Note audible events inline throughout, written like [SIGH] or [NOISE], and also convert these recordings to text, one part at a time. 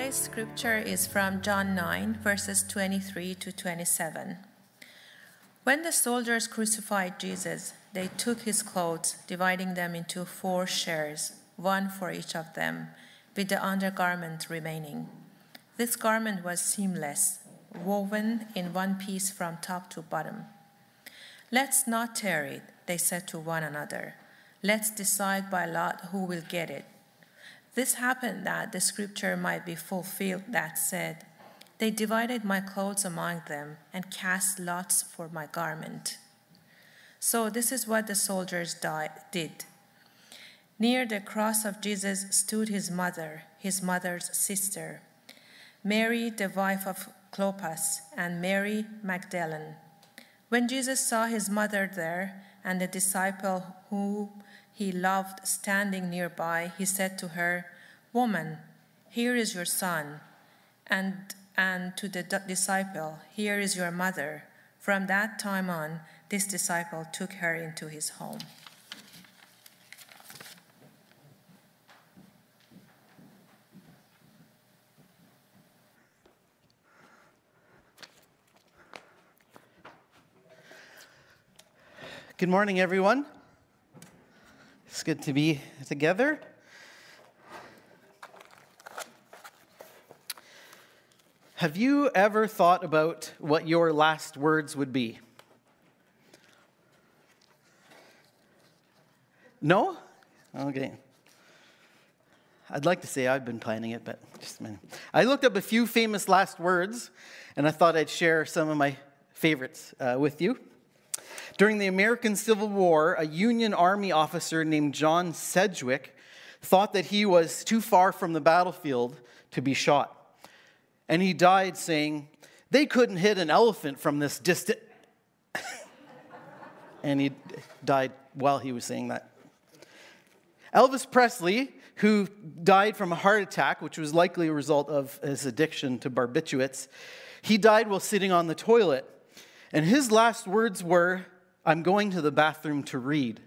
Today's scripture is from John 9, verses 23 to 27. When the soldiers crucified Jesus, they took his clothes, dividing them into four shares, one for each of them, with the undergarment remaining. This garment was seamless, woven in one piece from top to bottom. Let's not tear it, they said to one another. Let's decide by lot who will get it. This happened that the scripture might be fulfilled that said, They divided my clothes among them and cast lots for my garment. So this is what the soldiers did. Near the cross of Jesus stood his mother, his mother's sister, Mary, the wife of Clopas, and Mary Magdalene. When Jesus saw his mother there and the disciple who he loved standing nearby, he said to her, Woman, here is your son. And, and to the disciple, Here is your mother. From that time on, this disciple took her into his home. Good morning, everyone. It's good to be together. Have you ever thought about what your last words would be? No? Okay. I'd like to say I've been planning it, but just a minute. I looked up a few famous last words, and I thought I'd share some of my favorites uh, with you. During the American Civil War, a Union Army officer named John Sedgwick thought that he was too far from the battlefield to be shot. And he died saying, They couldn't hit an elephant from this distance. [LAUGHS] and he died while he was saying that. Elvis Presley, who died from a heart attack, which was likely a result of his addiction to barbiturates, he died while sitting on the toilet. And his last words were, I'm going to the bathroom to read.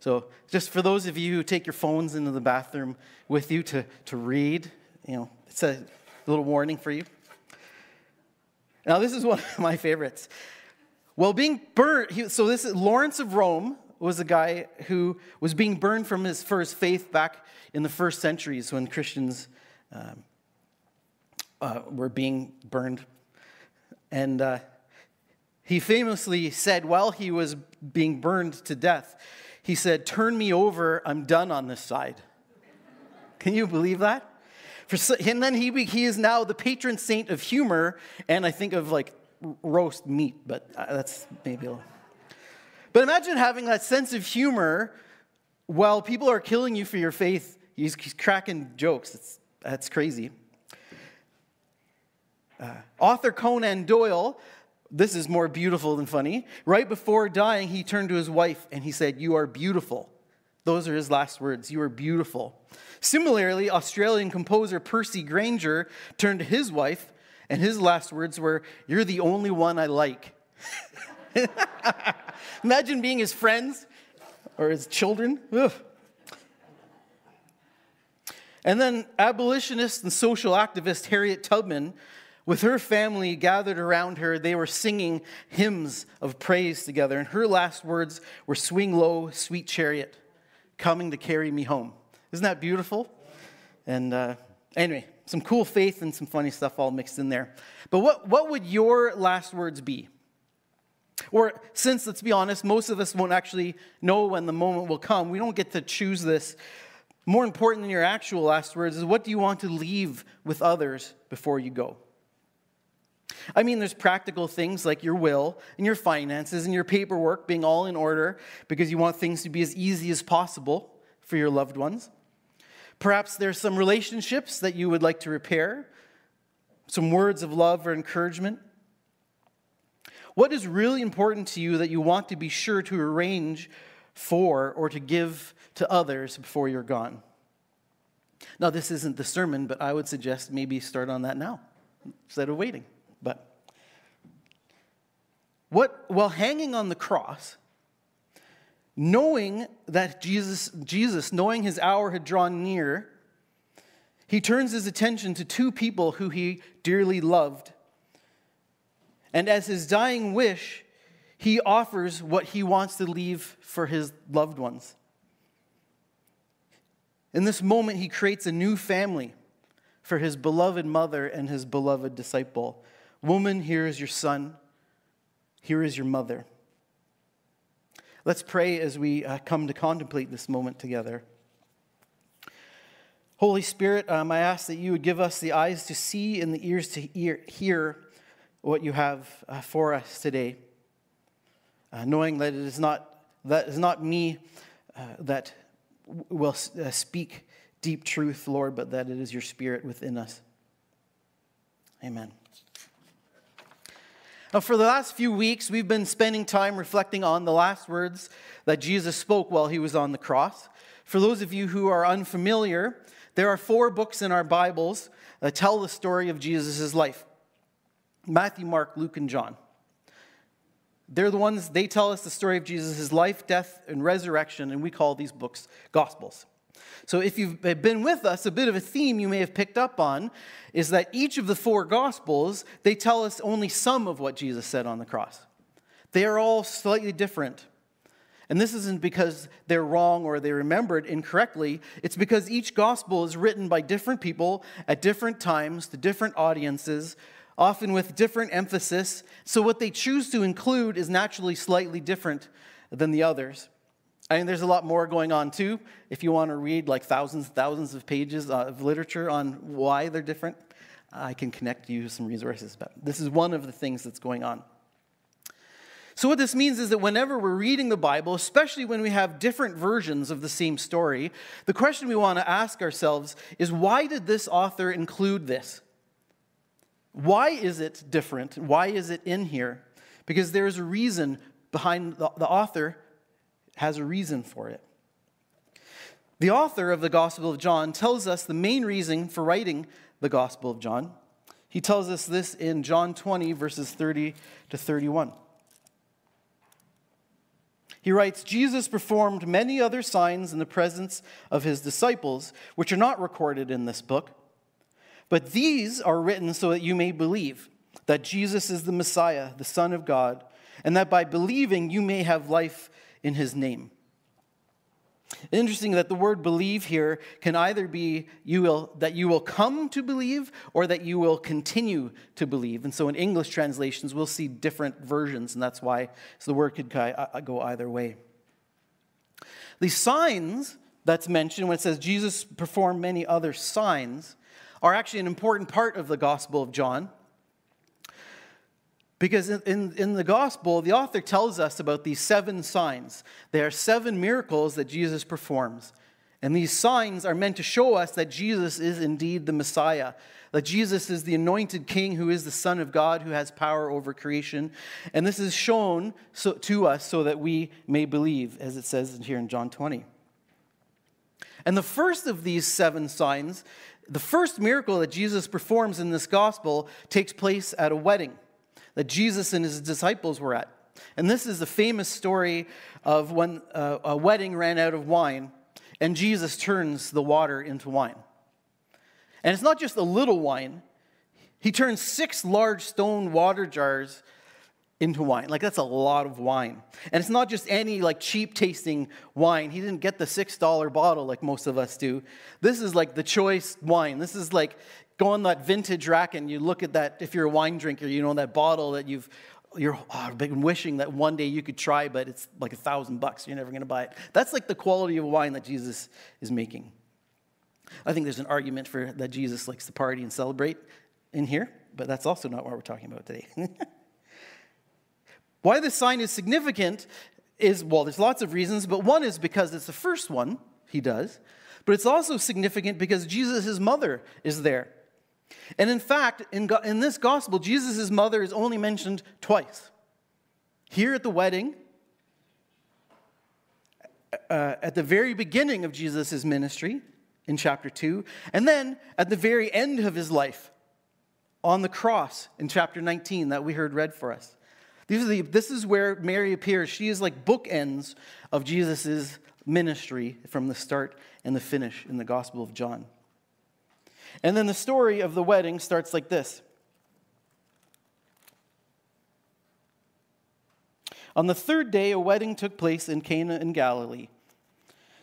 So, just for those of you who take your phones into the bathroom with you to, to read, you know, it's a little warning for you. Now, this is one of my favorites. Well, being burnt, he, so this is Lawrence of Rome was a guy who was being burned from his, first faith back in the first centuries when Christians um, uh, were being burned. And uh, he famously said, while he was being burned to death, he said, Turn me over, I'm done on this side. Can you believe that? For, and then he, he is now the patron saint of humor, and I think of like roast meat, but uh, that's maybe a little. But imagine having that sense of humor while people are killing you for your faith. He's, he's cracking jokes. It's, that's crazy. Uh, Arthur Conan Doyle this is more beautiful than funny. Right before dying, he turned to his wife and he said, You are beautiful. Those are his last words. You are beautiful. Similarly, Australian composer Percy Grainger turned to his wife, and his last words were, You're the only one I like. [LAUGHS] Imagine being his friends or his children. Ugh. And then abolitionist and social activist Harriet Tubman with her family gathered around her, they were singing hymns of praise together. And her last words were Swing low, sweet chariot, coming to carry me home. Isn't that beautiful? And uh, anyway, some cool faith and some funny stuff all mixed in there. But what, what would your last words be? Or, since, let's be honest, most of us won't actually know when the moment will come, we don't get to choose this. More important than your actual last words is what do you want to leave with others before you go? I mean, there's practical things like your will and your finances and your paperwork being all in order because you want things to be as easy as possible for your loved ones. Perhaps there's some relationships that you would like to repair, some words of love or encouragement. What is really important to you that you want to be sure to arrange for or to give to others before you're gone? Now, this isn't the sermon, but I would suggest maybe start on that now instead of waiting. What while hanging on the cross, knowing that Jesus, Jesus, knowing his hour had drawn near, he turns his attention to two people who he dearly loved. And as his dying wish, he offers what he wants to leave for his loved ones. In this moment, he creates a new family for his beloved mother and his beloved disciple. Woman, here is your son. Here is your mother. Let's pray as we uh, come to contemplate this moment together. Holy Spirit, um, I ask that you would give us the eyes to see and the ears to hear, what you have uh, for us today, uh, knowing that it is not, that is not me uh, that will uh, speak deep truth, Lord, but that it is your Spirit within us. Amen. Now, for the last few weeks, we've been spending time reflecting on the last words that Jesus spoke while he was on the cross. For those of you who are unfamiliar, there are four books in our Bibles that tell the story of Jesus' life Matthew, Mark, Luke, and John. They're the ones, they tell us the story of Jesus' life, death, and resurrection, and we call these books Gospels. So, if you've been with us, a bit of a theme you may have picked up on is that each of the four Gospels, they tell us only some of what Jesus said on the cross. They are all slightly different. And this isn't because they're wrong or they remembered incorrectly. It's because each gospel is written by different people at different times to different audiences, often with different emphasis. So what they choose to include is naturally slightly different than the others. I mean, there's a lot more going on too. If you want to read like thousands and thousands of pages uh, of literature on why they're different, I can connect you some resources. But this is one of the things that's going on. So, what this means is that whenever we're reading the Bible, especially when we have different versions of the same story, the question we want to ask ourselves is why did this author include this? Why is it different? Why is it in here? Because there's a reason behind the, the author has a reason for it. The author of the Gospel of John tells us the main reason for writing the Gospel of John. He tells us this in John 20, verses 30 to 31. He writes Jesus performed many other signs in the presence of his disciples, which are not recorded in this book. But these are written so that you may believe that Jesus is the Messiah, the Son of God, and that by believing you may have life in his name. Interesting that the word believe here can either be you will, that you will come to believe or that you will continue to believe. And so in English translations, we'll see different versions, and that's why so the word could uh, go either way. The signs that's mentioned when it says Jesus performed many other signs are actually an important part of the Gospel of John. Because in, in, in, the gospel, the author tells us about these seven signs. They are seven miracles that Jesus performs. And these signs are meant to show us that Jesus is indeed the Messiah, that Jesus is the anointed king who is the Son of God who has power over creation. And this is shown so, to us so that we may believe, as it says here in John 20. And the first of these seven signs, the first miracle that Jesus performs in this gospel, takes place at a wedding that Jesus and his disciples were at. And this is the famous story of when uh, a wedding ran out of wine and Jesus turns the water into wine. And it's not just a little wine, he turns six large stone water jars into wine. Like that's a lot of wine. And it's not just any like cheap tasting wine. He didn't get the $6 bottle like most of us do. This is like the choice wine. This is like go on that vintage rack and you look at that, if you're a wine drinker, you know, that bottle that you've, you're oh, been wishing that one day you could try, but it's like a thousand bucks. You're never going to buy it. That's like the quality of wine that Jesus is making. I think there's an argument for that Jesus likes to party and celebrate in here, but that's also not what we're talking about today. [LAUGHS] Why this sign is significant is, well, there's lots of reasons, but one is because it's the first one he does, but it's also significant because Jesus' mother is there. And in fact, in, in this gospel, Jesus' mother is only mentioned twice. Here at the wedding, uh, at the very beginning of Jesus' ministry in chapter 2, and then at the very end of his life on the cross in chapter 19 that we heard read for us. These are the, this is where Mary appears. She is like bookends of Jesus' ministry from the start and the finish in the Gospel of John. And then the story of the wedding starts like this. On the third day, a wedding took place in Cana in Galilee.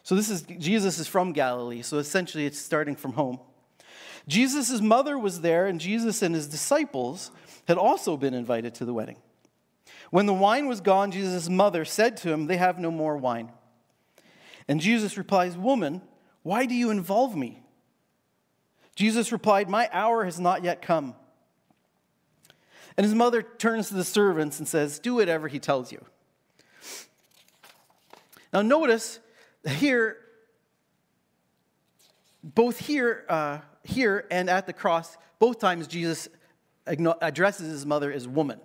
So this is Jesus is from Galilee, so essentially it's starting from home. Jesus' mother was there, and Jesus and his disciples had also been invited to the wedding. When the wine was gone, Jesus' mother said to him, They have no more wine. And Jesus replies, Woman, why do you involve me? Jesus replied, My hour has not yet come. And his mother turns to the servants and says, Do whatever he tells you. Now, notice here, both here, uh, here and at the cross, both times Jesus addresses his mother as woman.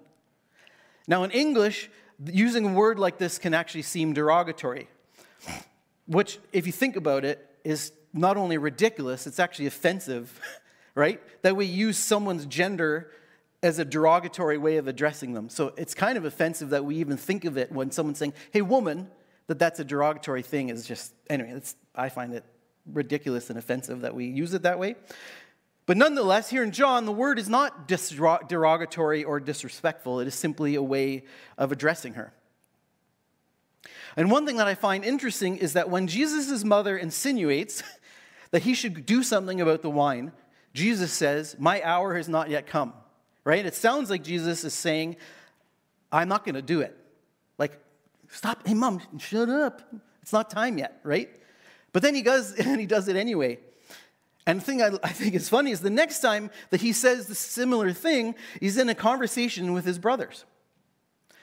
Now, in English, using a word like this can actually seem derogatory, which, if you think about it, is not only ridiculous, it's actually offensive, [LAUGHS] right? That we use someone's gender as a derogatory way of addressing them. So it's kind of offensive that we even think of it when someone's saying, hey, woman, that that's a derogatory thing is just, anyway, I find it ridiculous and offensive that we use it that way. But nonetheless, here in John, the word is not derogatory or disrespectful. It is simply a way of addressing her. And one thing that I find interesting is that when Jesus' mother insinuates [LAUGHS] that he should do something about the wine, Jesus says, My hour has not yet come. Right? It sounds like Jesus is saying, I'm not going to do it. Like, stop. Hey, mom, shut up. It's not time yet, right? But then he goes [LAUGHS] and he does it anyway. And the thing I, I, think is funny is the next time that he says the similar thing, he's in a conversation with his brothers.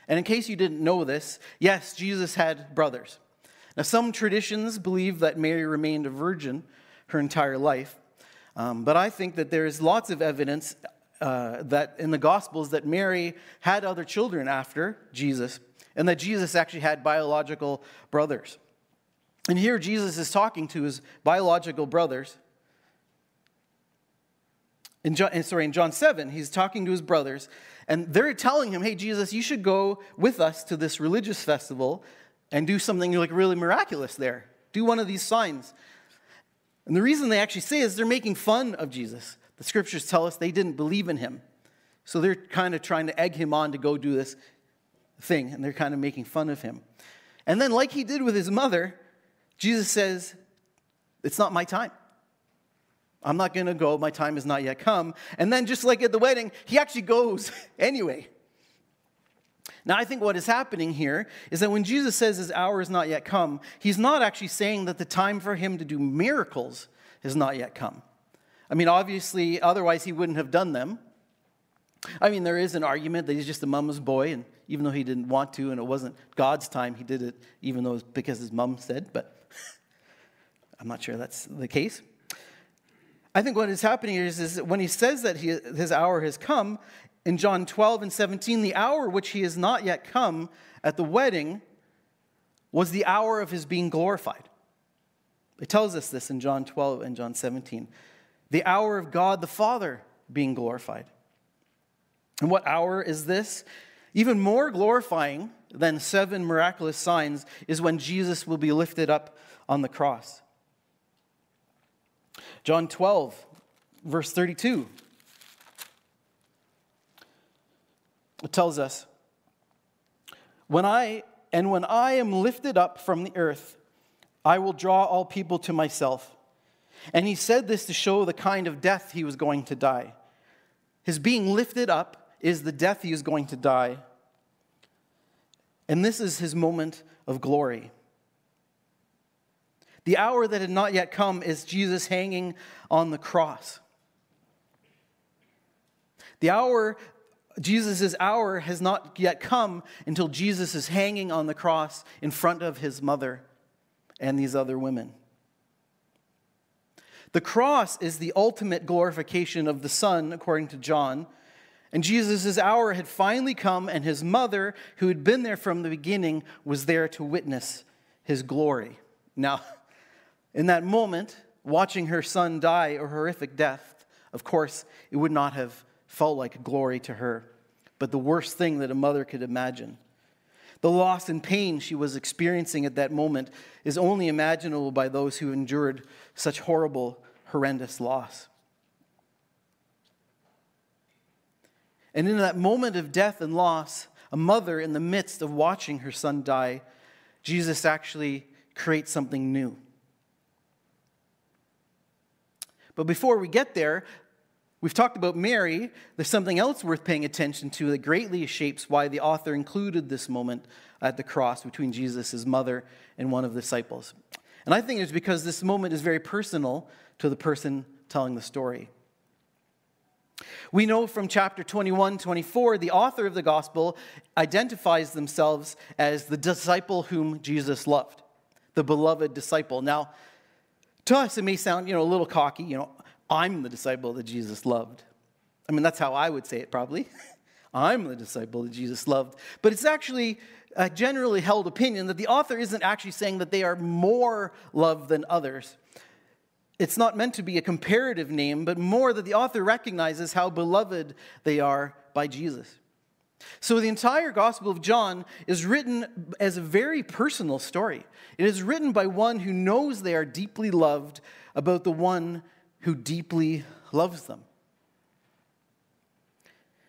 And in case you didn't know this, yes, Jesus had brothers. Now, some traditions believe that Mary remained a virgin her entire life. Um, but I think that there is lots of evidence uh, that in the Gospels that Mary had other children after Jesus, and that Jesus actually had biological brothers. And here Jesus is talking to his biological brothers, in John, sorry, in John 7, he's talking to his brothers, and they're telling him, hey, Jesus, you should go with us to this religious festival and do something like really miraculous there. Do one of these signs. And the reason they actually say is they're making fun of Jesus. The scriptures tell us they didn't believe in him. So they're kind of trying to egg him on to go do this thing, and they're kind of making fun of him. And then, like he did with his mother, Jesus says, It's not my time. I'm not going to go. My time has not yet come. And then, just like at the wedding, he actually goes [LAUGHS] anyway. Now, I think what is happening here is that when Jesus says his hour is not yet come, he's not actually saying that the time for him to do miracles has not yet come. I mean, obviously, otherwise he wouldn't have done them. I mean, there is an argument that he's just a mama's boy, and even though he didn't want to and it wasn't God's time, he did it even though it was because his mom said, but [LAUGHS] I'm not sure that's the case. I think what is happening is, is when he says that he, his hour has come, in John 12 and 17, the hour which he has not yet come at the wedding was the hour of his being glorified. It tells us this in John 12 and John 17. The hour of God the Father being glorified. And what hour is this? Even more glorifying than seven miraculous signs is when Jesus will be lifted up on the cross. John 12, verse 32. It tells us, when I and when I am lifted up from the earth, I will draw all people to myself. And he said this to show the kind of death he was going to die. His being lifted up is the death he is going to die. And this is his moment of glory. The hour that had not yet come is Jesus hanging on the cross. The hour, Jesus' hour has not yet come until Jesus is hanging on the cross in front of his mother and these other women. The cross is the ultimate glorification of the Son, according to John. And Jesus' hour had finally come, and his mother, who had been there from the beginning, was there to witness his glory. Now, in that moment, watching her son die a horrific death, of course, it would not have felt like glory to her, but the worst thing that a mother could imagine. The loss and pain she was experiencing at that moment is only imaginable by those who endured such horrible, horrendous loss. And in that moment of death and loss, a mother in the midst of watching her son die, Jesus actually creates something new. But before we get there, we've talked about Mary. There's something else worth paying attention to that greatly shapes why the author included this moment at the cross between Jesus' mother and one of the disciples. And I think it's because this moment is very personal to the person telling the story. We know from chapter 21, 24, the author of the gospel identifies themselves as the disciple whom Jesus loved, the beloved disciple. Now, to us, it may sound, you know, a little cocky, you know, I'm the disciple that Jesus loved. I mean, that's how I would say it probably. [LAUGHS] I'm the disciple that Jesus loved. But it's actually a generally held opinion that the author isn't actually saying that they are more loved than others. It's not meant to be a comparative name, but more that the author recognizes how beloved they are by Jesus. So the entire Gospel of John is written as a very personal story. It is written by one who knows they are deeply loved about the one who deeply loves them.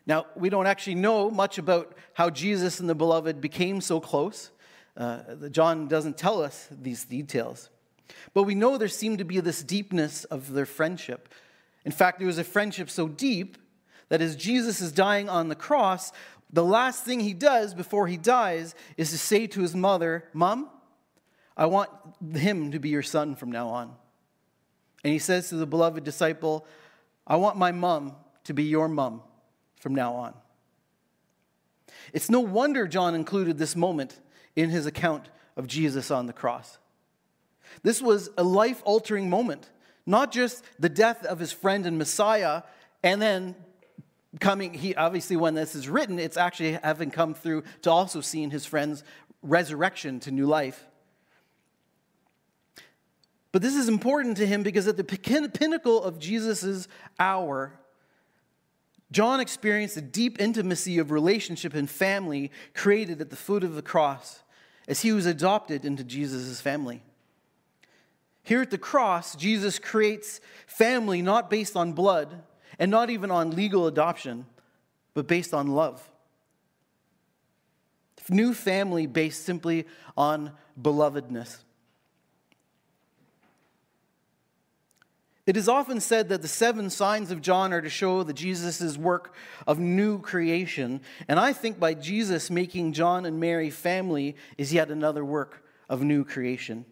Now, we don't actually know much about how Jesus and the beloved became so close. Uh, John doesn't tell us these details. But we know there seemed to be this deepness of their friendship. In fact, there was a friendship so deep that as Jesus is dying on the cross, the last thing he does before he dies is to say to his mother, Mom, I want him to be your son from now on. And he says to the beloved disciple, I want my mom to be your mom from now on. It's no wonder John included this moment in his account of Jesus on the cross. This was a life altering moment, not just the death of his friend and Messiah, and then coming, he obviously, when this is written, it's actually having come through to also seeing his friend's resurrection to new life. But this is important to him because at the pinnacle of Jesus' hour, John experienced a deep intimacy of relationship and family created at the foot of the cross as he was adopted into Jesus' family. Here at the cross, Jesus creates family not based on blood and not even on legal adoption, but based on love. New family based simply on belovedness. It is often said that the seven signs of John are to show that Jesus' work of new creation. And I think by Jesus making John and Mary family is yet another work of new creation.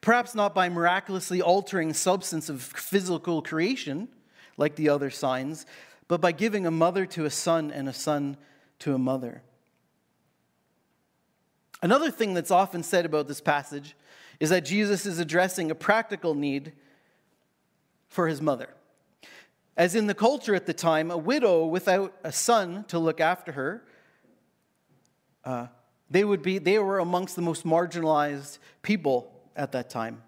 Perhaps not by miraculously altering substance of physical creation, like the other signs, but by giving a mother to a son and a son to a mother. Another thing that's often said about this passage is that Jesus is addressing a practical need for his mother. As in the culture at the time, a widow without a son to look after her, uh, they, would be, they were amongst the most marginalized people at that time.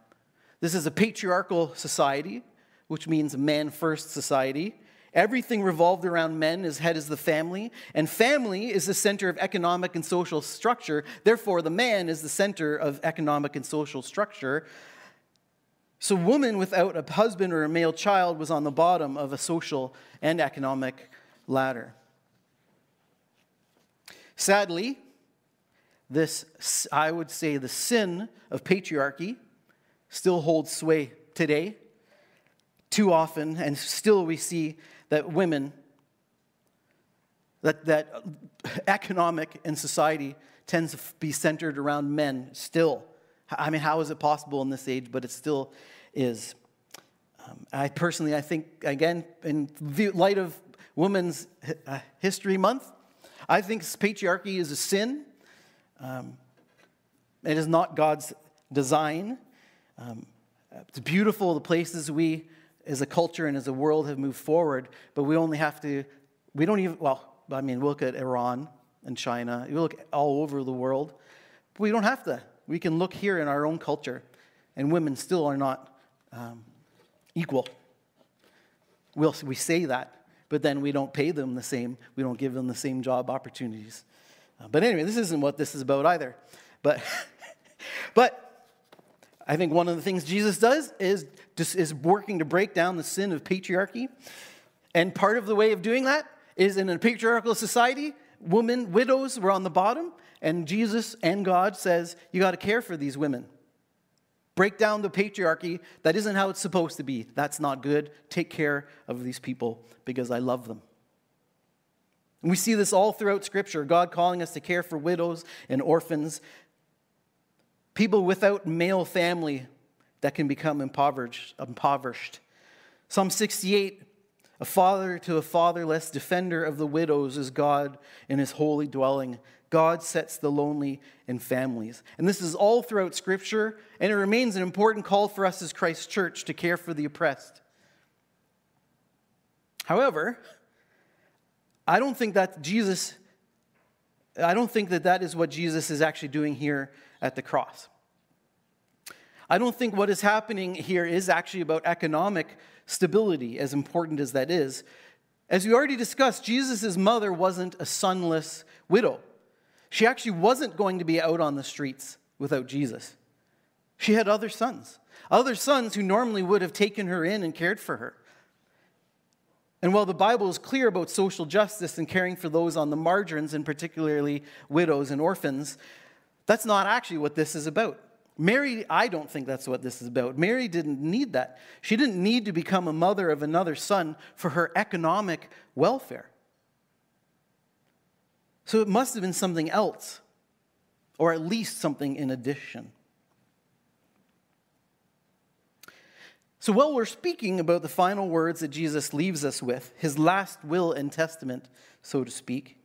This is a patriarchal society, which means man first society. Everything revolved around men, as head is the family, and family is the center of economic and social structure. Therefore, the man is the center of economic and social structure. So, woman without a husband or a male child was on the bottom of a social and economic ladder. Sadly, this, I would say, the sin of patriarchy still holds sway today. Too often, and still we see that women, that, that economic and society tends to be centered around men still. I mean, how is it possible in this age? But it still is. Um, I personally, I think, again, in light of Women's uh, History Month, I think patriarchy is a sin. Um, it is not God's design. Um, it's beautiful the places we, as a culture and as a world, have moved forward, but we only have to, we don't even, well, I mean, look at Iran and China, you look all over the world. We don't have to. We can look here in our own culture, and women still are not um, equal. We'll, we say that, but then we don't pay them the same. We don't give them the same job opportunities. Uh, but anyway, this isn't what this is about either. But, [LAUGHS] but I think one of the things Jesus does is, is working to break down the sin of patriarchy. And part of the way of doing that is in a patriarchal society, women, widows were on the bottom, and Jesus and God says, You got to care for these women. Break down the patriarchy. That isn't how it's supposed to be. That's not good. Take care of these people because I love them. And we see this all throughout Scripture God calling us to care for widows and orphans, people without male family that can become impoverished. impoverished. Psalm 68 a father to a fatherless, defender of the widows is God in his holy dwelling. God sets the lonely in families. And this is all throughout Scripture, and it remains an important call for us as Christ's church to care for the oppressed. However, I don't think that Jesus, I don't think that that is what Jesus is actually doing here at the cross. I don't think what is happening here is actually about economic stability, as important as that is. As we already discussed, Jesus' mother wasn't a sonless widow. She actually wasn't going to be out on the streets without Jesus. She had other sons, other sons who normally would have taken her in and cared for her. And while the Bible is clear about social justice and caring for those on the margins, and particularly widows and orphans, that's not actually what this is about. Mary, I don't think that's what this is about. Mary didn't need that. She didn't need to become a mother of another son for her economic welfare. So it must have been something else, or at least something in addition. So while we're speaking about the final words that Jesus leaves us with, his last will and testament, so to speak,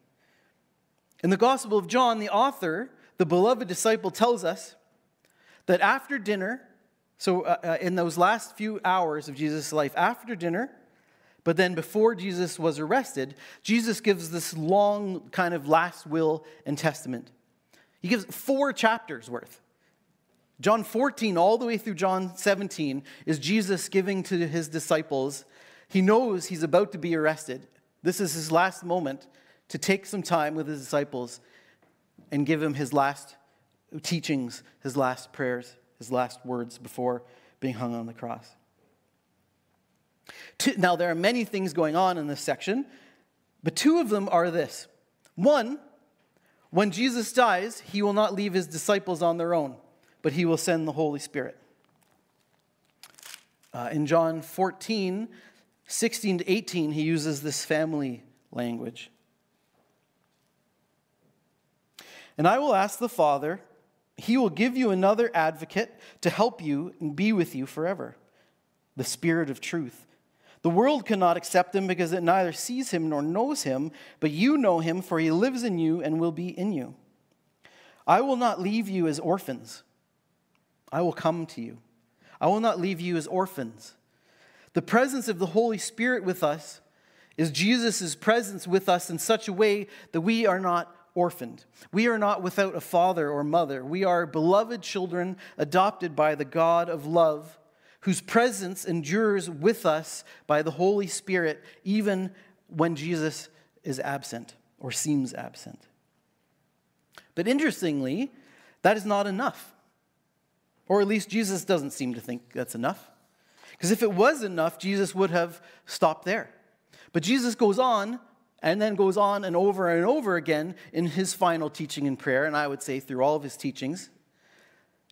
in the Gospel of John, the author, the beloved disciple, tells us that after dinner, so uh, uh, in those last few hours of Jesus' life, after dinner, but then before Jesus was arrested, Jesus gives this long kind of last will and testament. He gives four chapters worth. John 14, all the way through John 17, is Jesus giving to his disciples. He knows he's about to be arrested. This is his last moment to take some time with his disciples and give him his last teachings, his last prayers, his last words before being hung on the cross. Now, there are many things going on in this section, but two of them are this. One, when Jesus dies, he will not leave his disciples on their own, but he will send the Holy Spirit. Uh, in John 14, 16 to 18, he uses this family language. And I will ask the Father, he will give you another advocate to help you and be with you forever the Spirit of truth. The world cannot accept him because it neither sees him nor knows him, but you know him, for he lives in you and will be in you. I will not leave you as orphans. I will come to you. I will not leave you as orphans. The presence of the Holy Spirit with us is Jesus' presence with us in such a way that we are not orphaned. We are not without a father or mother. We are beloved children adopted by the God of love, whose presence endures with us by the Holy Spirit, even when Jesus is absent or seems absent. But interestingly, that is not enough. Or at least Jesus doesn't seem to think that's enough. Because if it was enough, Jesus would have stopped there. But Jesus goes on and then goes on and over and over again in his final teaching and prayer, and I would say through all of his teachings.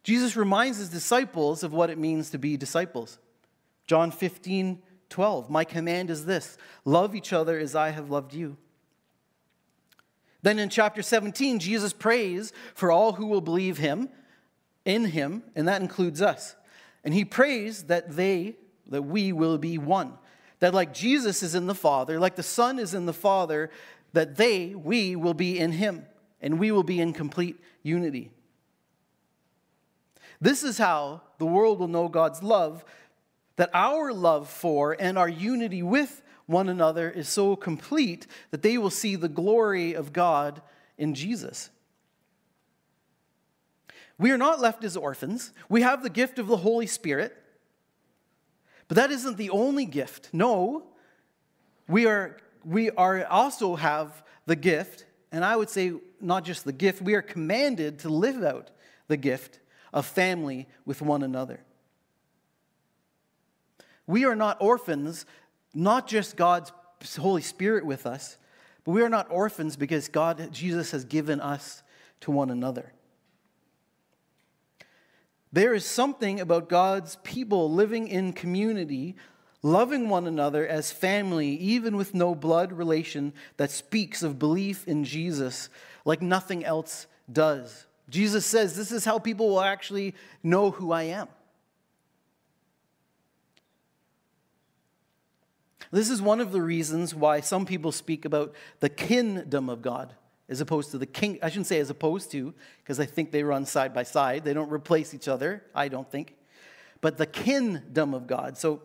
Jesus reminds his disciples of what it means to be disciples. John 15, 12. My command is this love each other as I have loved you. Then in chapter 17, Jesus prays for all who will believe him, in him, and that includes us. And he prays that they, that we will be one. That like Jesus is in the Father, like the Son is in the Father, that they, we, will be in Him, and we will be in complete unity. This is how the world will know God's love, that our love for and our unity with one another is so complete that they will see the glory of God in Jesus. We are not left as orphans. We have the gift of the Holy Spirit. But that isn't the only gift. No, we are we are also have the gift, and I would say not just the gift, we are commanded to live out the gift of family with one another. We are not orphans, not just God's Holy Spirit with us, But we are not orphans because God, Jesus, has given us to one another. There is something about God's people living in community, loving one another as family, even with no blood relation, that speaks of belief in Jesus like nothing else does. Jesus says, This is how people will actually know who I am. This is one of the reasons why some people speak about the kingdom of God as opposed to the king. I shouldn't say as opposed to, because I think they run side by side. They don't replace each other, I don't think. But the kingdom of God. So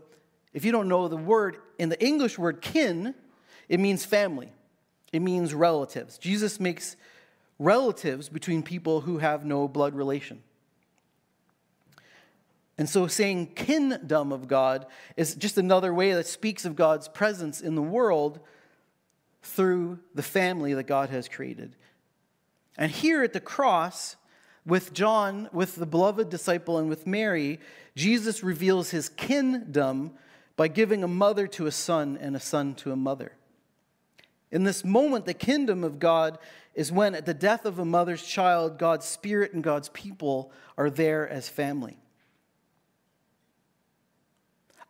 if you don't know the word, in the English word kin, it means family, it means relatives. Jesus makes relatives between people who have no blood relation. And so saying kingdom of God is just another way that speaks of God's presence in the world through the family that God has created. And here at the cross, with John, with the beloved disciple, and with Mary, Jesus reveals his kingdom by giving a mother to a son and a son to a mother. In this moment, the kingdom of God is when, at the death of a mother's child, God's spirit and God's people are there as family.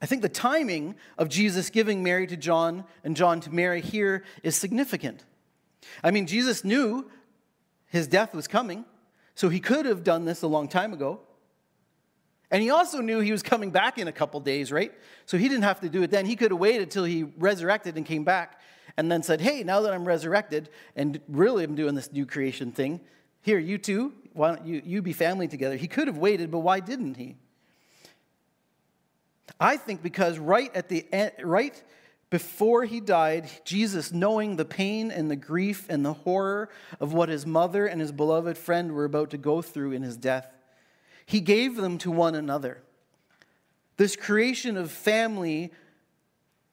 I think the timing of Jesus giving Mary to John and John to Mary here is significant. I mean, Jesus knew his death was coming, so he could have done this a long time ago. And he also knew he was coming back in a couple days, right? So he didn't have to do it then. He could have waited till he resurrected and came back and then said, Hey, now that I'm resurrected and really I'm doing this new creation thing, here, you two, why don't you, you be family together? He could have waited, but why didn't he? I think because right at the end, right before he died, Jesus, knowing the pain and the grief and the horror of what his mother and his beloved friend were about to go through in his death, he gave them to one another. This creation of family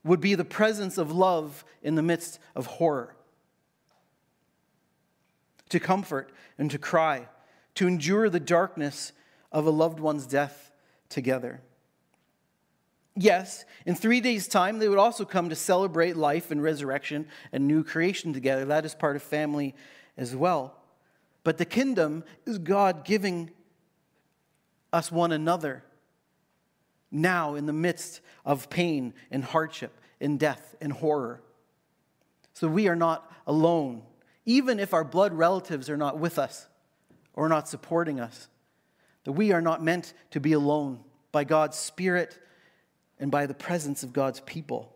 would be the presence of love in the midst of horror. To comfort and to cry, to endure the darkness of a loved one's death together. Yes, in three days' time, they would also come to celebrate life and resurrection and new creation together. That is part of family as well. But the kingdom is God giving us one another now in the midst of pain and hardship and death and horror. So we are not alone, even if our blood relatives are not with us or not supporting us. That we are not meant to be alone by God's Spirit and by the presence of God's people.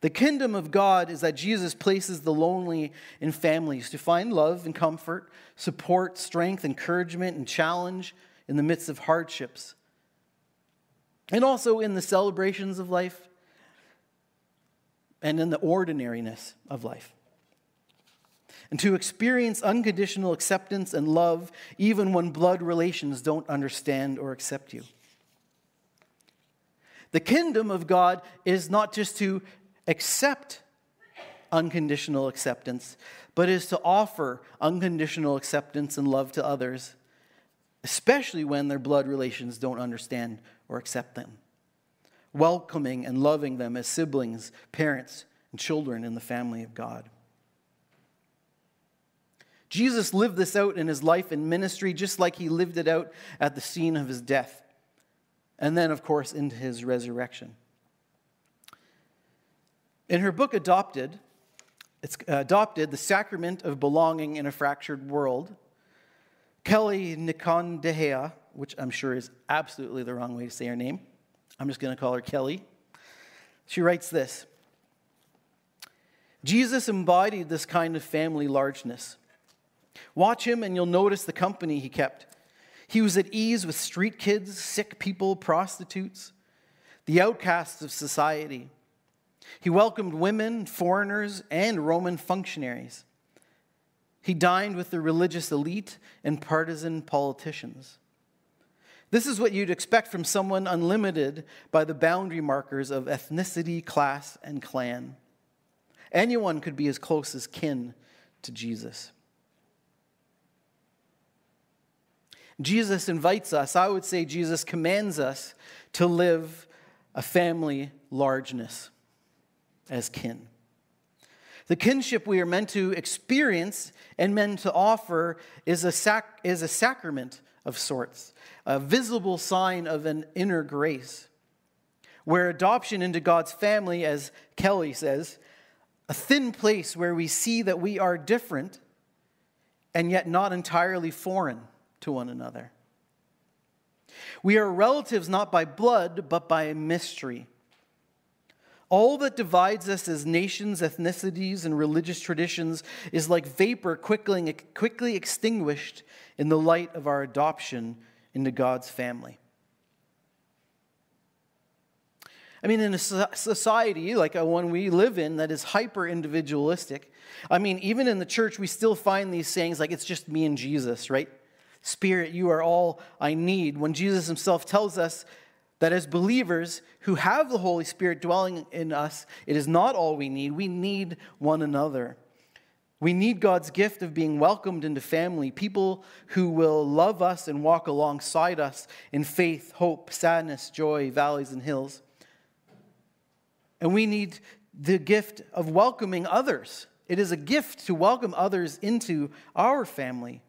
The kingdom of God is that Jesus places the lonely in families to find love and comfort, support, strength, encouragement, and challenge in the midst of hardships. And also in the celebrations of life and in the ordinariness of life. And to experience unconditional acceptance and love even when blood relations don't understand or accept you. The kingdom of God is not just to accept unconditional acceptance, but is to offer unconditional acceptance and love to others, especially when their blood relations don't understand or accept them. Welcoming and loving them as siblings, parents, and children in the family of God. Jesus lived this out in his life and ministry just like he lived it out at the scene of his death and then, of course, into his resurrection. In her book, Adopted, it's uh, adopted the sacrament of belonging in a fractured world. Kelley Nikondeha, which I'm sure is absolutely the wrong way to say her name, I'm just going to call her Kelley. She writes this Jesus embodied this kind of family largeness. Watch him, and you'll notice the company he kept. He was at ease with street kids, sick people, prostitutes, the outcasts of society. He welcomed women, foreigners, and Roman functionaries. He dined with the religious elite and partisan politicians. This is what you'd expect from someone unlimited by the boundary markers of ethnicity, class, and clan. Anyone could be as close as kin to Jesus. Jesus invites us, I would say Jesus commands us to live a family largeness as kin. The kinship we are meant to experience and meant to offer is a, sac- is a sacrament of sorts, a visible sign of an inner grace, where adoption into God's family, as Kelley says, a thin place where we see that we are different and yet not entirely foreign to one another. We are relatives not by blood, but by mystery. All that divides us as nations, ethnicities, and religious traditions is like vapor quickly, extinguished in the light of our adoption into God's family. I mean, in a society like one we live in that is hyper individualistic, I mean, even in the church, we still find these sayings like, it's just me and Jesus, right? Spirit, you are all I need. When Jesus himself tells us that as believers who have the Holy Spirit dwelling in us, it is not all we need. We need one another. We need God's gift of being welcomed into family, people who will love us and walk alongside us in faith, hope, sadness, joy, valleys, and hills. And we need the gift of welcoming others. It is a gift to welcome others into our family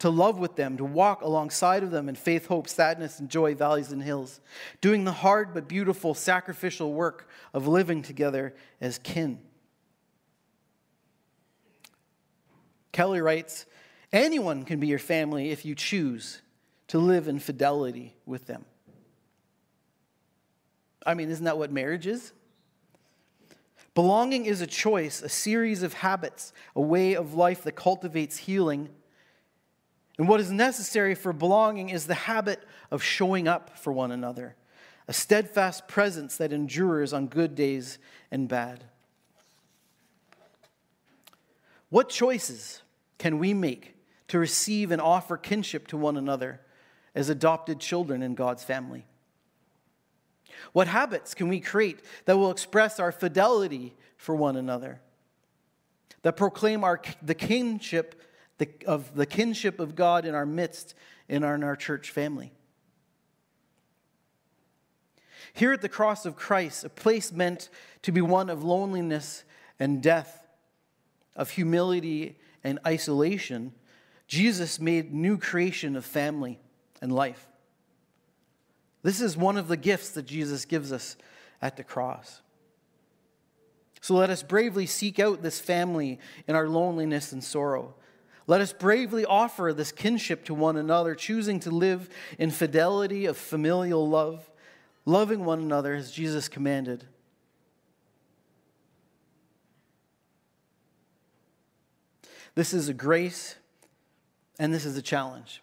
to love with them, to walk alongside of them in faith, hope, sadness, and joy, valleys and hills, doing the hard but beautiful sacrificial work of living together as kin. Kelley writes Anyone can be your family if you choose to live in fidelity with them. I mean, isn't that what marriage is? Belonging is a choice, a series of habits, a way of life that cultivates healing and what is necessary for belonging is the habit of showing up for one another, a steadfast presence that endures on good days and bad. What choices can we make to receive and offer kinship to one another as adopted children in God's family? What habits can we create that will express our fidelity for one another, that proclaim our, the kinship the, of the kinship of God in our midst in in our church family. Here at the cross of Christ, a place meant to be one of loneliness and death, of humility and isolation, Jesus made new creation of family and life. This is one of the gifts that Jesus gives us at the cross. So let us bravely seek out this family in our loneliness and sorrow. Let us bravely offer this kinship to one another, choosing to live in fidelity of familial love, loving one another as Jesus commanded. This is a grace and this is a challenge.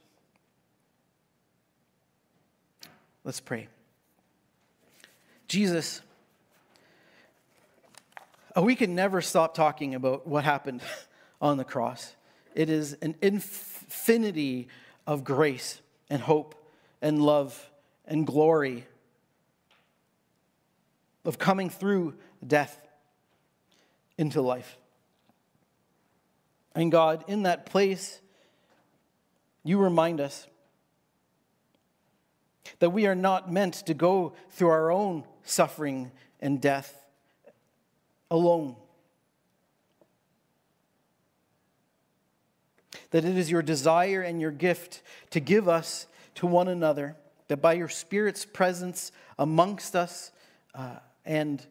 Let's pray. Jesus, we can never stop talking about what happened [LAUGHS] on the cross. It is an infinity of grace and hope and love and glory of coming through death into life. And God, in that place, you remind us that we are not meant to go through our own suffering and death alone. That it is your desire and your gift to give us to one another, that by your Spirit's presence amongst us uh, and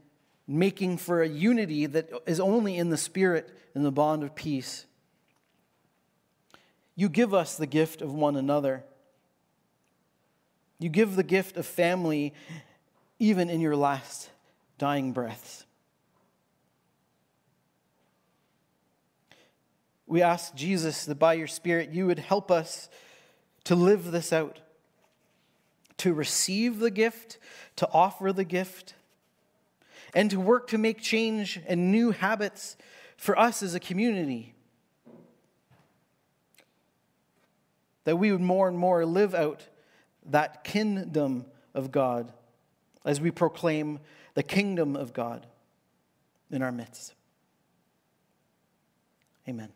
making for a unity that is only in the Spirit in the bond of peace, you give us the gift of one another. You give the gift of family even in your last dying breaths. We ask Jesus that by your Spirit you would help us to live this out, to receive the gift, to offer the gift, and to work to make change and new habits for us as a community. That we would more and more live out that kingdom of God as we proclaim the kingdom of God in our midst. Amen.